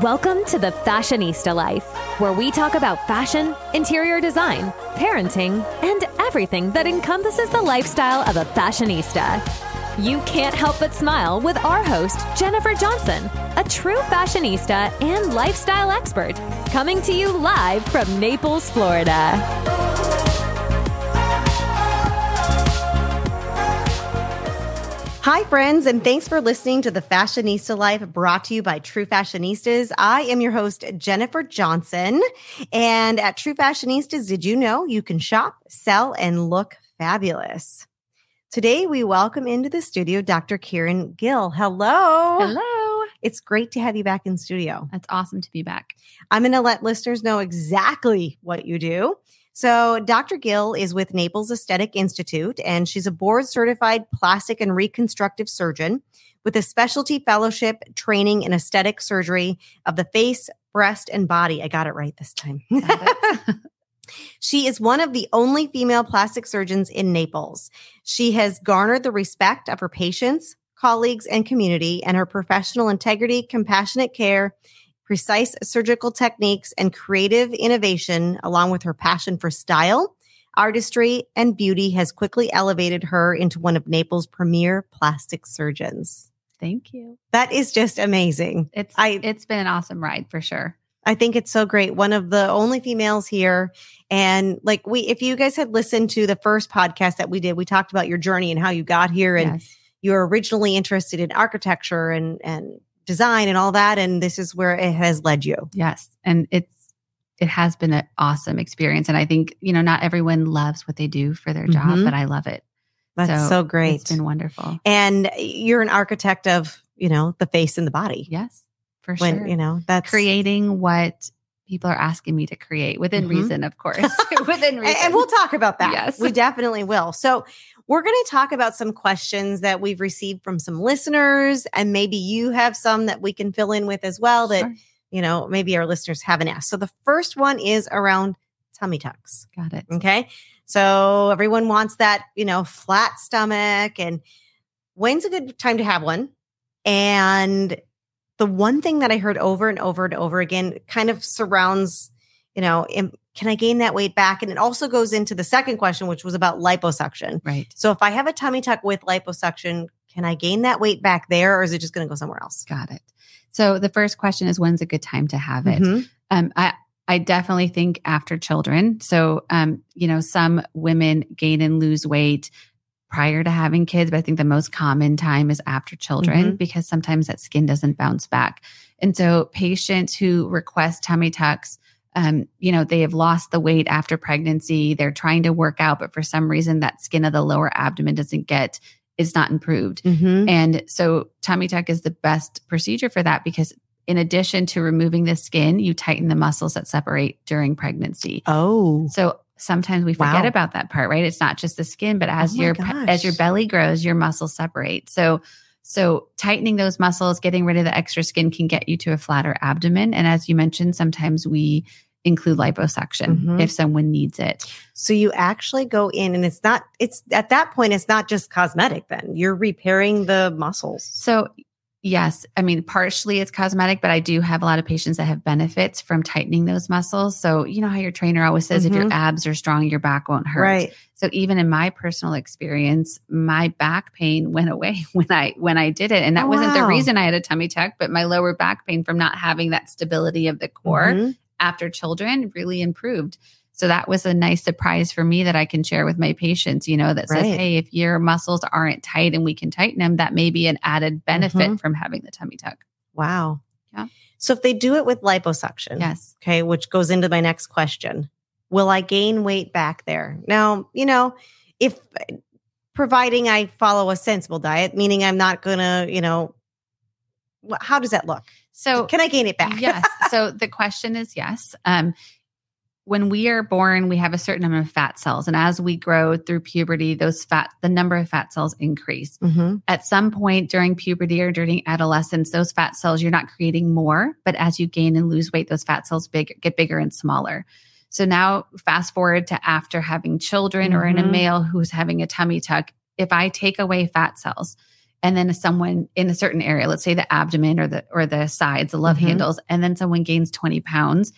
Welcome to the Fashionista Life, where we talk about fashion, interior design, parenting, and everything that encompasses the lifestyle of a fashionista. You can't help but smile with our host, Jennifer Johnson, a true fashionista and lifestyle expert, coming to you live from Naples, Florida. Hi, friends, and thanks for listening to the Fashionista Life brought to you by True Fashionistas. I am your host, Jennifer Johnson. And at True Fashionistas, did you know you can shop, sell, and look fabulous? Today, we welcome into the studio Dr. Kiran Gill. Hello. Hello. It's great to have you back in studio. That's awesome to be back. I'm going to let listeners know exactly what you do. So, Dr. Gill is with Naples Aesthetic Institute, and she's a board certified plastic and reconstructive surgeon with a specialty fellowship training in aesthetic surgery of the face, breast, and body. I got it right this time. she is one of the only female plastic surgeons in Naples. She has garnered the respect of her patients, colleagues, and community, and her professional integrity, compassionate care, precise surgical techniques, and creative innovation, along with her passion for style, artistry, and beauty, has quickly elevated her into one of Naples' premier plastic surgeons. Thank you. That is just amazing. It's I, it's been an awesome ride for sure. I think it's so great. One of the only females here. And like we if you guys had listened to the first podcast that we did, we talked about your journey and how you got here and yes. you were originally interested in architecture and and design and all that. And this is where it has led you. Yes. And it's, it has been an awesome experience. And I think, you know, not everyone loves what they do for their job, mm-hmm. but I love it. That's so, so great. It's been wonderful. And you're an architect of, you know, the face and the body. Yes, for when, sure. You know, that's creating what people are asking me to create within mm-hmm. reason, of course. within reason. And we'll talk about that. Yes. We definitely will. So we're going to talk about some questions that we've received from some listeners, and maybe you have some that we can fill in with as well that, sure. you know, maybe our listeners haven't asked. So the first one is around tummy tucks. Got it. Okay. So everyone wants that, you know, flat stomach. And when's a good time to have one? And the one thing that I heard over and over and over again kind of surrounds, you know, can I gain that weight back? And it also goes into the second question, which was about liposuction. Right. So if I have a tummy tuck with liposuction, can I gain that weight back there or is it just going to go somewhere else? Got it. So the first question is when's a good time to have it? Mm-hmm. Um, I, I definitely think after children. So, um, you know, some women gain and lose weight prior to having kids, but I think the most common time is after children mm-hmm. because sometimes that skin doesn't bounce back. And so patients who request tummy tucks, um, you know, they have lost the weight after pregnancy. They're trying to work out, but for some reason that skin of the lower abdomen doesn't get is not improved. Mm-hmm. And so tummy tuck is the best procedure for that because in addition to removing the skin, you tighten the muscles that separate during pregnancy. Oh. So sometimes we forget wow. about that part, right? It's not just the skin, but as oh your gosh. as your belly grows, your muscles separate. So so tightening those muscles, getting rid of the extra skin can get you to a flatter abdomen. And as you mentioned, sometimes we include liposuction mm-hmm. if someone needs it. So you actually go in and it's not it's at that point it's not just cosmetic then. You're repairing the muscles. So Yes. I mean, partially it's cosmetic, but I do have a lot of patients that have benefits from tightening those muscles. So, you know how your trainer always says mm-hmm. if your mm-hmm. abs are strong, your back won't hurt. Right. So even in my personal experience, my back pain went away when I when I did it. And that oh, wasn't wow. the reason I had a tummy tuck, but my lower back pain from not having that stability of the core mm-hmm. after children really improved. So that was a nice surprise for me that I can share with my patients, you know, that says, right. hey, if your muscles aren't tight and we can tighten them, that may be an added benefit mm-hmm. from having the tummy tuck. Wow. Yeah. So if they do it with liposuction, yes. Okay, which goes into my next question. Will I gain weight back there? Now, you know, if providing I follow a sensible diet, meaning I'm not gonna, you know, how does that look? So can I gain it back? yes. So the question is yes. Um, when we are born, we have a certain number of fat cells. And as we grow through puberty, those fat, the number of fat cells increase. Mm-hmm. At some point during puberty or during adolescence, those fat cells, you're not creating more, but as you gain and lose weight, those fat cells big, get bigger and smaller. So now fast forward to after having children mm-hmm. or in a mm-hmm. male who's having a tummy tuck. If I take away fat cells, and then someone in a certain area, let's say the abdomen or the or the sides, the love Mhm. handles, and then someone gains 20 pounds,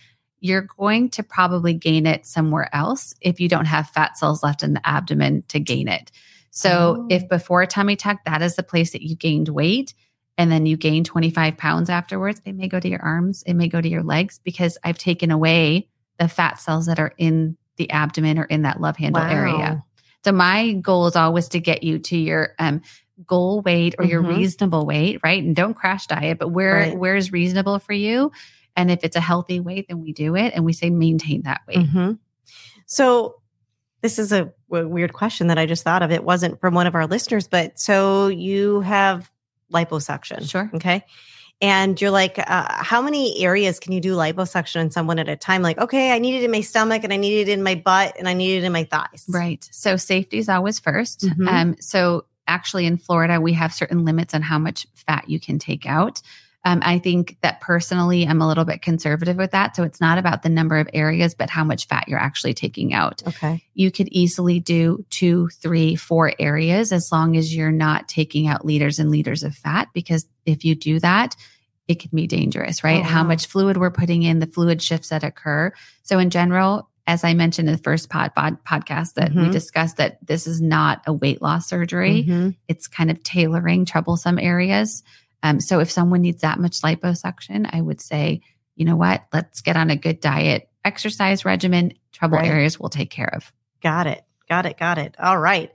you're going to probably gain it somewhere else if you don't have fat cells left in the abdomen to gain it. So Oh. if before a tummy tuck, that is the place that you gained weight, and then you gain 25 pounds afterwards, it may go to your arms, it may go to your legs because I've taken away the fat cells that are in the abdomen or in that love handle area. So my goal is always to get you to your um, goal weight or your Mhm. reasonable weight, right? And don't crash diet, but where Right. where is reasonable for you? And if it's a healthy weight, then we do it and we say maintain that weight. Mhm. So this is a w- weird question that I just thought of. It wasn't from one of our listeners, but so you have liposuction. Sure. Okay. And you're like, uh, how many areas can you do liposuction in someone at a time? Like, okay, I need it in my stomach and I need it in my butt and I need it in my thighs. Right. So safety is always 1st Mhm. Um, so actually, in Florida, we have certain limits on how much fat you can take out. Um, I think that personally, I'm a little bit conservative with that. So it's not about the number of areas, but how much fat you're actually taking out. Okay. You could easily do two, three, four areas as long as you're not taking out liters and liters of fat. Because if you do that, it can be dangerous, right? Oh, How much fluid we're putting in, the fluid shifts that occur. So, in general, as I mentioned in the first pod, pod podcast that we Mhm. discussed, that this is not a weight loss surgery. Mhm. It's kind of tailoring troublesome areas. Um, so, if someone needs that much liposuction, I would say, you know what? Let's get on a good diet, exercise regimen. Trouble Right. areas we'll take care of. Got it. Got it. Got it. All right.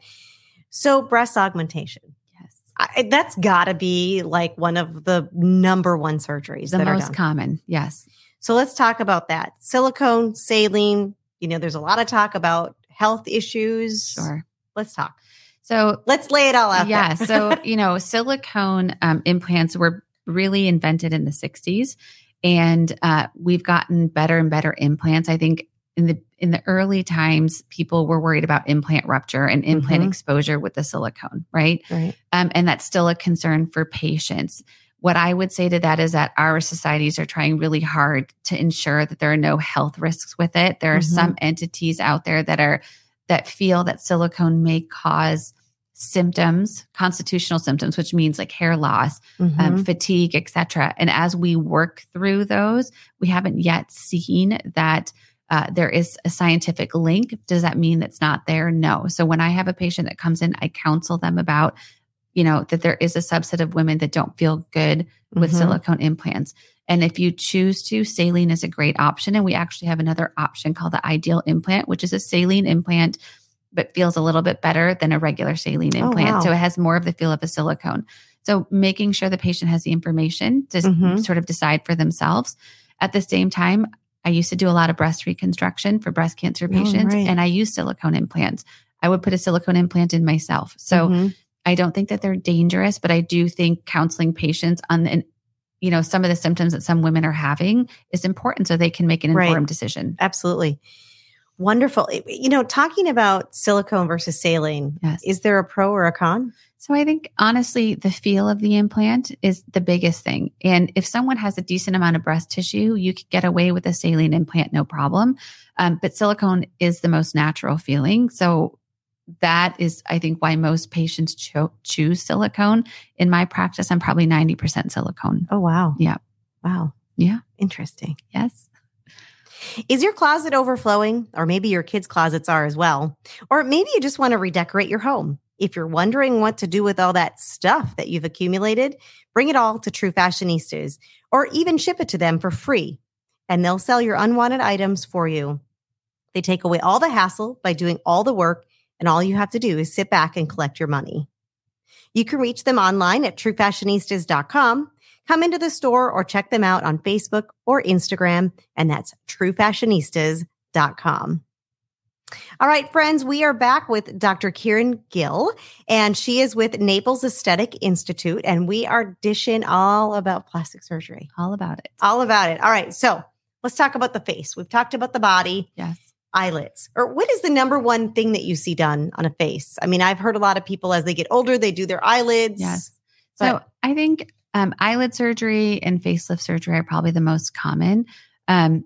So breast augmentation. Yes. I, that's got to be like one of the number one surgeries The that are most common. Yes. So let's talk about that. Silicone, saline, you know, there's a lot of talk about health issues. Sure. Let's talk. So, Let's lay it all out yeah. so, you know, silicone um, implants were really invented in the 60s and uh, we've gotten better and better implants. I think in the in the early times, people were worried about implant rupture and implant Mhm. exposure with the silicone, right? right. Um, and that's still a concern for patients. What I would say to that is that our societies are trying really hard to ensure that there are no health risks with it. There are Mhm. some entities out there that are that feel that silicone may cause symptoms, constitutional symptoms, which means like hair loss, um, Mhm. fatigue, etc. And as we work through those, we haven't yet seen that uh, there is a scientific link. Does that mean that's not there? No. So when I have a patient that comes in, I counsel them about, you know, that there is a subset of women that don't feel good with Mhm. silicone implants. And if you choose to, saline is a great option. And we actually have another option called the ideal implant, which is a saline implant, but feels a little bit better than a regular saline Oh, implant. wow. So it has more of the feel of a silicone. So making sure the patient has the information to Mhm. sort of decide for themselves. At the same time, I used to do a lot of breast reconstruction for breast cancer Oh, patients, right. and I use silicone implants. I would put a silicone implant in myself. So Mhm. I don't think that they're dangerous, but I do think counseling patients on the, you know, some of the symptoms that some women are having is important so they can make an Right. informed decision. absolutely. Wonderful. You know, talking about silicone versus saline, Yes. is there a pro or a con? So I think honestly, the feel of the implant is the biggest thing. And if someone has a decent amount of breast tissue, you could get away with a saline implant, no problem. Um, but silicone is the most natural feeling. So that is, I think, why most patients cho- choose silicone. In my practice, I'm probably 90% silicone. Oh, wow. Yeah. Wow. Yeah. Interesting. Yes. Is your closet overflowing? Or maybe your kids' closets are as well. Or maybe you just want to redecorate your home. If you're wondering what to do with all that stuff that you've accumulated, bring it all to True Fashionistas or even ship it to them for free. And they'll sell your unwanted items for you. They take away all the hassle by doing all the work, and all you have to do is sit back and collect your money. You can reach them online at truefashionistas.com. Come into the store or check them out on Facebook or Instagram, and that's truefashionistas.com. All right, friends, we are back with Dr. Kiran Gill, and she is with Naples Aesthetic Institute, and we are dishing all about plastic surgery. All about it. All about it. All right, so let's talk about the face. We've talked about the body, Yes. eyelids. Or what is the number one thing that you see done on a face? I mean, I've heard a lot of people as they get older, they do their eyelids. Yes. So I think um, eyelid surgery and facelift surgery are probably the most common. Um,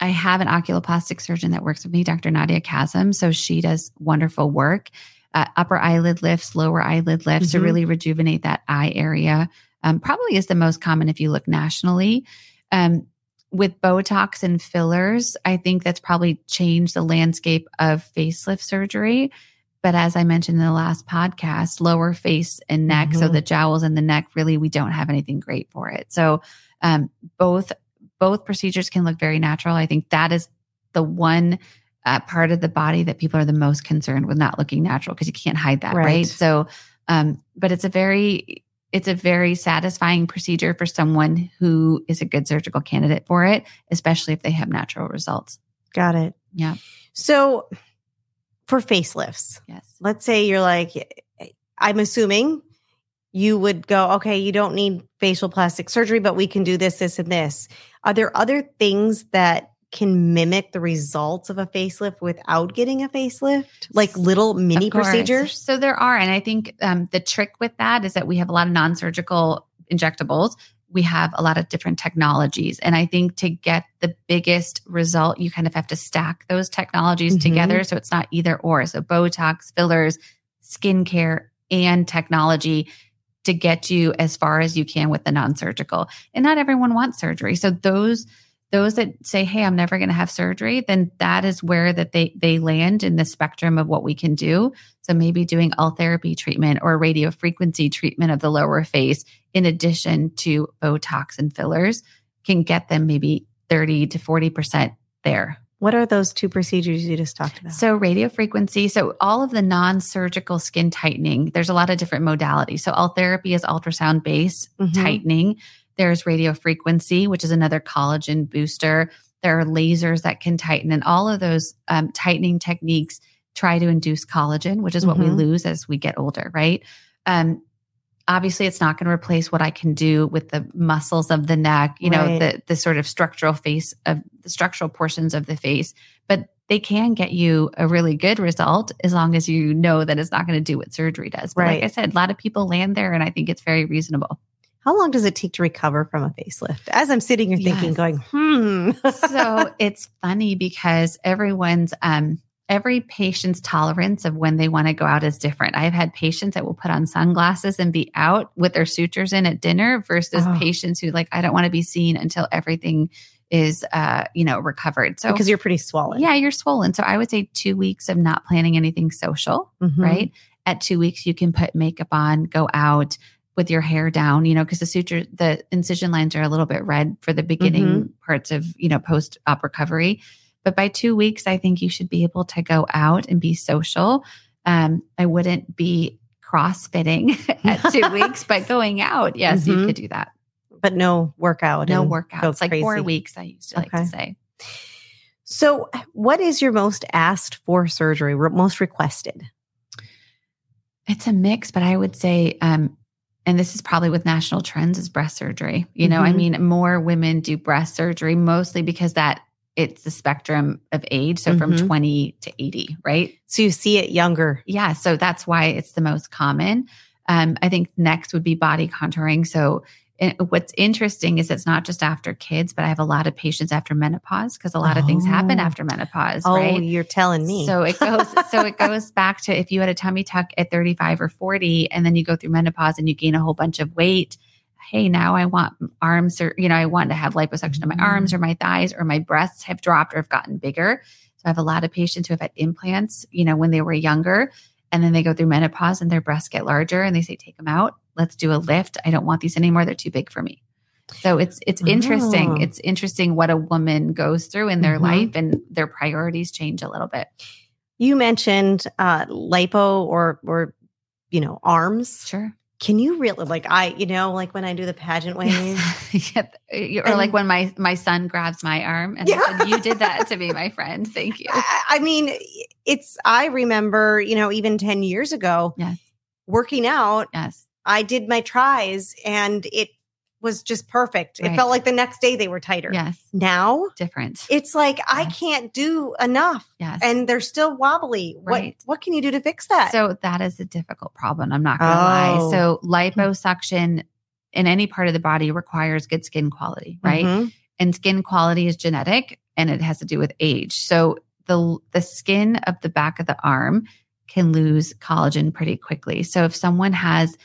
I have an oculoplastic surgeon that works with me, Dr. Nadia Chasm. So she does wonderful work. uh, upper eyelid lifts, lower eyelid lifts to Mhm. really rejuvenate that eye area. Um, probably is the most common if you look nationally. Um, with Botox and fillers, I think that's probably changed the landscape of facelift surgery. But as I mentioned in the last podcast, lower face and neck, so Mhm. the jowls and the neck, really, we don't have anything great for it. So um, both both procedures can look very natural. I think that is the one uh, part of the body that people are the most concerned with not looking natural because you can't hide that, right? Right. So, um, but it's a very it's a very satisfying procedure for someone who is a good surgical candidate for it, especially if they have natural results. Got it. Yeah. So for facelifts, Yes. let's say you're like, I'm assuming you would go, okay, you don't need facial plastic surgery, but we can do this, this, and this. Are there other things that can mimic the results of a facelift without getting a facelift? Like little mini procedures? So there are, and I think um, the trick with that is that we have a lot of non-surgical injectables. We have a lot of different technologies, and I think to get the biggest result, you kind of have to stack those technologies Mhm. together. So it's not either or. So Botox, fillers, skincare, and technology to get you as far as you can with the non-surgical. And not everyone wants surgery. So those those that say, "Hey, I'm never going to have surgery," then that is where that they they land in the spectrum of what we can do. So maybe doing Ultherapy treatment or radio frequency treatment of the lower face in addition to Botox and fillers can get them maybe 30 to 40% there. What are those two procedures you just talked about? So, radio frequency. So, all of the non surgical skin tightening, there's a lot of different modalities. So, Ultherapy is ultrasound based Mhm. tightening. There's radio frequency, which is another collagen booster. There are lasers that can tighten, and all of those um, tightening techniques try to induce collagen, which is what we Mhm. lose as we get older, right? Um, obviously, it's not going to replace what I can do with the muscles of the neck, you know, the the sort of structural face of the structural portions of the face, but they can get you a really good result as long as you know that it's not going to do what surgery does. But Right. like I said, a lot of people land there, and I think it's very reasonable. How long does it take to recover from a facelift? As I'm sitting here thinking, Yes. going, hmm. so it's funny because everyone's um every patient's tolerance of when they want to go out is different. I've had patients that will put on sunglasses and be out with their sutures in at dinner versus Oh. patients who like I don't want to be seen until everything is uh you know recovered. So because you're pretty swollen. yeah, you're swollen. So I would say 2 weeks of not planning anything social Mhm. right? At two weeks, you can put makeup on, go out with your hair down, you know, because the suture, the incision lines are a little bit red for the beginning Mm-hmm. parts of, you know, post op recovery. But by two weeks, I think you should be able to go out and be social. Um, I wouldn't be crossfitting at two weeks, but going out, yes, you Mhm. could do that. But no workout. No and workouts, go like four weeks, I used to like to say. So, what is your most asked for surgery, most requested? It's a mix, but I would say, um, and this is probably with national trends, is breast surgery. You know, I Mhm. mean, more women do breast surgery mostly because that it's the spectrum of age. So from Mhm. 20 to 80, right? So you see it younger. Yeah. So that's why it's the most common. Um, I think next would be body contouring. So what's interesting is it's not just after kids, but I have a lot of patients after menopause because a lot of things happen Oh. after menopause, Oh, right? you're telling me. So it goes so it goes back to if you had a tummy tuck at 35 or 40 and then you go through menopause and you gain a whole bunch of weight. Hey, now I want arms or you know, I want to have liposuction of my arms or mm. my thighs or my breasts have dropped or have gotten bigger. So I have a lot of patients who have had implants, you know, when they were younger and then they go through menopause and their breasts get larger and they say take them out. Let's do a lift. I don't want these anymore. They're too big for me. So it's it's interesting. Oh. It's interesting what a woman goes through in their Mhm. life and their priorities change a little bit. you mentioned uh, lipo or or you know arms. Sure. Can you really like I you know like when I do the pageant wave? yeah. Or like when my my son grabs my arm and Yeah. Said, "You did that to me, my friend. Thank you." I, I mean, it's I remember you know even ten years ago Yes. working out. Yes. I did my tries and it was just perfect. It felt like the next day they were tighter. Yes. Now Different. it's like I can't do enough yes. and they're still wobbly. Right. What what can you do to fix that? so that is a difficult problem. I'm not going to lie. Oh. So liposuction in any part of the body requires good skin quality, right? Mhm. and skin quality is genetic and it has to do with age. So the the skin of the back of the arm can lose collagen pretty quickly. So if someone has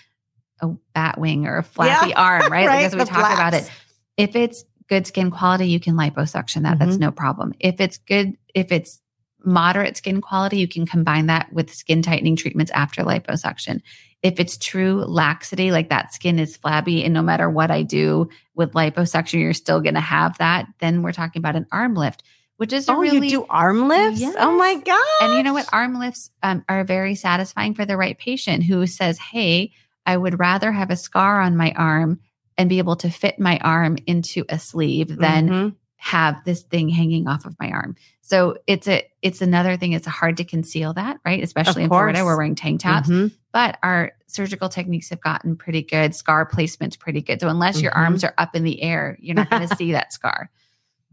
a bat wing or a flappy Yeah, arm, right? right, Like as we talk talked about it, if it's good skin quality, you can liposuction that. That's Mhm. no problem. If it's good, if it's moderate skin quality, you can combine that with skin tightening treatments after liposuction. If it's true laxity, like that skin is flabby, and no matter what I do with liposuction, you're still going to have that, then we're talking about an arm lift, which is a Oh, really you do arm lifts? Yes. Oh my god! and you know what? Arm lifts um, are very satisfying for the right patient who says, Hey, I would rather have a scar on my arm and be able to fit my arm into a sleeve than Mhm. have this thing hanging off of my arm. So it's a it's another thing. It's hard to conceal that, right? Especially in Florida, we're wearing tank tops. Mhm. But our surgical techniques have gotten pretty good. Scar placement's pretty good. So unless your Mhm. arms are up in the air, you're not going to see that scar.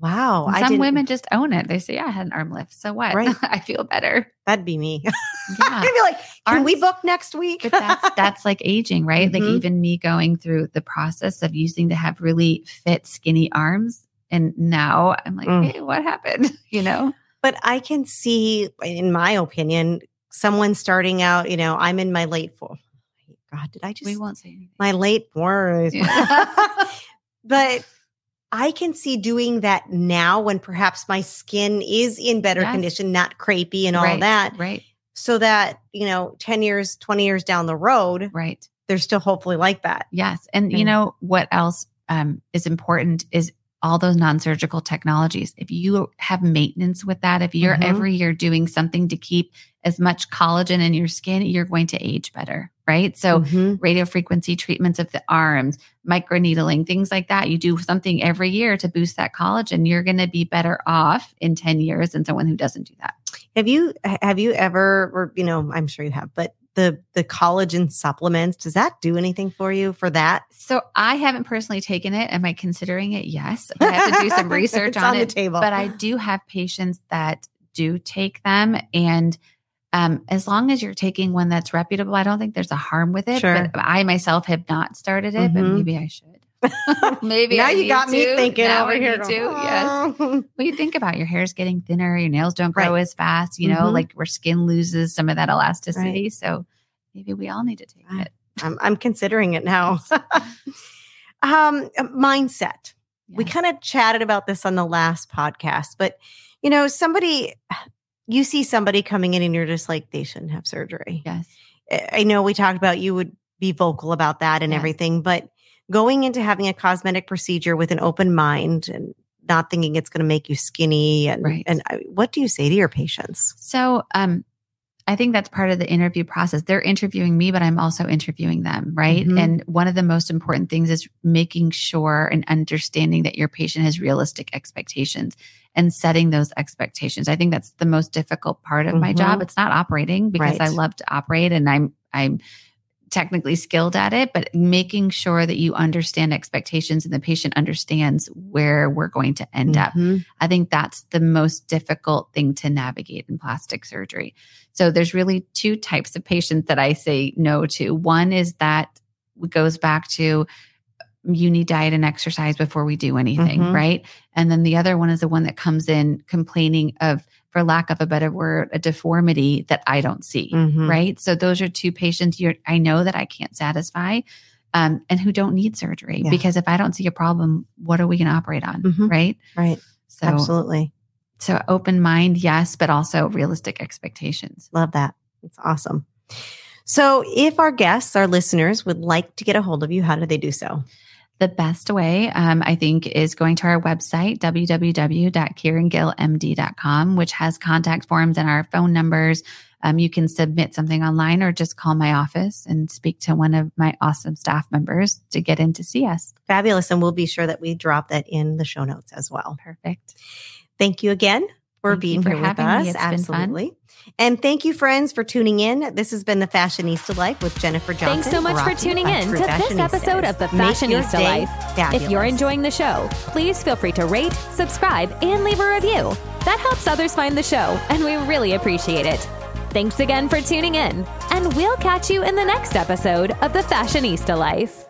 Wow, And Some women just own it. They say, "Yeah, I had an arm lift. So what? Right. I feel better." That'd be me. Yeah. I'd be like, can we book next week? but that's that's like aging, right? Like Mhm. even me going through the process of using to have really fit, skinny arms, and now I'm like, Mm. hey, what happened? You know? But I can see, in my opinion, someone starting out. You know, I'm in my late four. God, did I just We won't say anything. my late fours? Yeah. but I can see doing that now when perhaps my skin is in better Yes. condition, not crepey and all right, that, right, so that you know, ten years, twenty years down the road, right. they're still hopefully like that. Yes, and Yeah. you know what else um, is important is all those non-surgical technologies. If you have maintenance with that, if you're Mhm. every year doing something to keep as much collagen in your skin, you're going to age better, right? So Mhm. radio frequency treatments of the arms, microneedling, things like that. You do something every year to boost that collagen, you're going to be better off in 10 years than someone who doesn't do that. Have you have you ever, or you know, I'm sure you have, but the the collagen supplements, does that do anything for you for that? So I haven't personally taken it. Am I considering it? Yes. I have to do some research on, on the it. table. But I do have patients that do take them. And um, as long as you're taking one that's reputable, I don't think there's a harm with it. Sure. But I myself have not started it, but Mhm. maybe I should. maybe now I you got me thinking Now over I here. need to. Yes. "Oh." Well, you think about your hair's getting thinner, your nails don't grow Right. as fast, you know, Mhm. like where skin loses some of that elasticity. So maybe we all need to take Ah, it. I'm, I'm considering it now. um, mindset. We kind of chatted about this on the last podcast, but you know, somebody, you see somebody coming in and you're just like, they shouldn't have surgery. Yes. I- I know we talked about you would be vocal about that and Yes. everything, but going into having a cosmetic procedure with an open mind and not thinking it's going to make you skinny and Right. and I- what do you say to your patients? So, um, I think that's part of the interview process. They're interviewing me, but I'm also interviewing them, right? Mhm. And one of the most important things is making sure and understanding that your patient has realistic expectations and setting those expectations. I think that's the most difficult part of my Mhm. job. It's not operating because I love to operate and I'm I'm technically skilled at it, but making sure that you understand expectations and the patient understands where we're going to end up. Mhm. I think that's the most difficult thing to navigate in plastic surgery. So there's really two types of patients that I say no to. One is that goes back to you need diet and exercise before we do anything, Mhm. right? And then the other one is the one that comes in complaining of, for lack of a better word, a deformity that I don't see, Mhm. right? So those are two patients I know that I can't satisfy. Um, and who don't need surgery Yeah. because if I don't see a problem, what are we going to operate on, Mhm. right? Right. So Absolutely. so open mind, yes, but also realistic expectations. Love that. It's awesome. So, if our guests, our listeners, would like to get a hold of you, how do they do so? The best way, um, I think, is going to our website, www.kirangillmd.com, which has contact forms and our phone numbers. Um, you can submit something online or just call my office and speak to one of my awesome staff members to get in to see us. Fabulous. And we'll be sure that we drop that in the show notes as well. Perfect. Thank you again for Thank being for here with having me. us. It's. Absolutely. And thank you, friends, for tuning in. This has been the Fashionista Life with Jennifer Johnson. Thanks so much for brought to you tuning in to this episode of The Fashionista Life. fabulous. If you're enjoying the show, please feel free to rate, subscribe, and leave a review. That helps others find the show, and we really appreciate it. Thanks again for tuning in, and we'll catch you in the next episode of The Fashionista Life.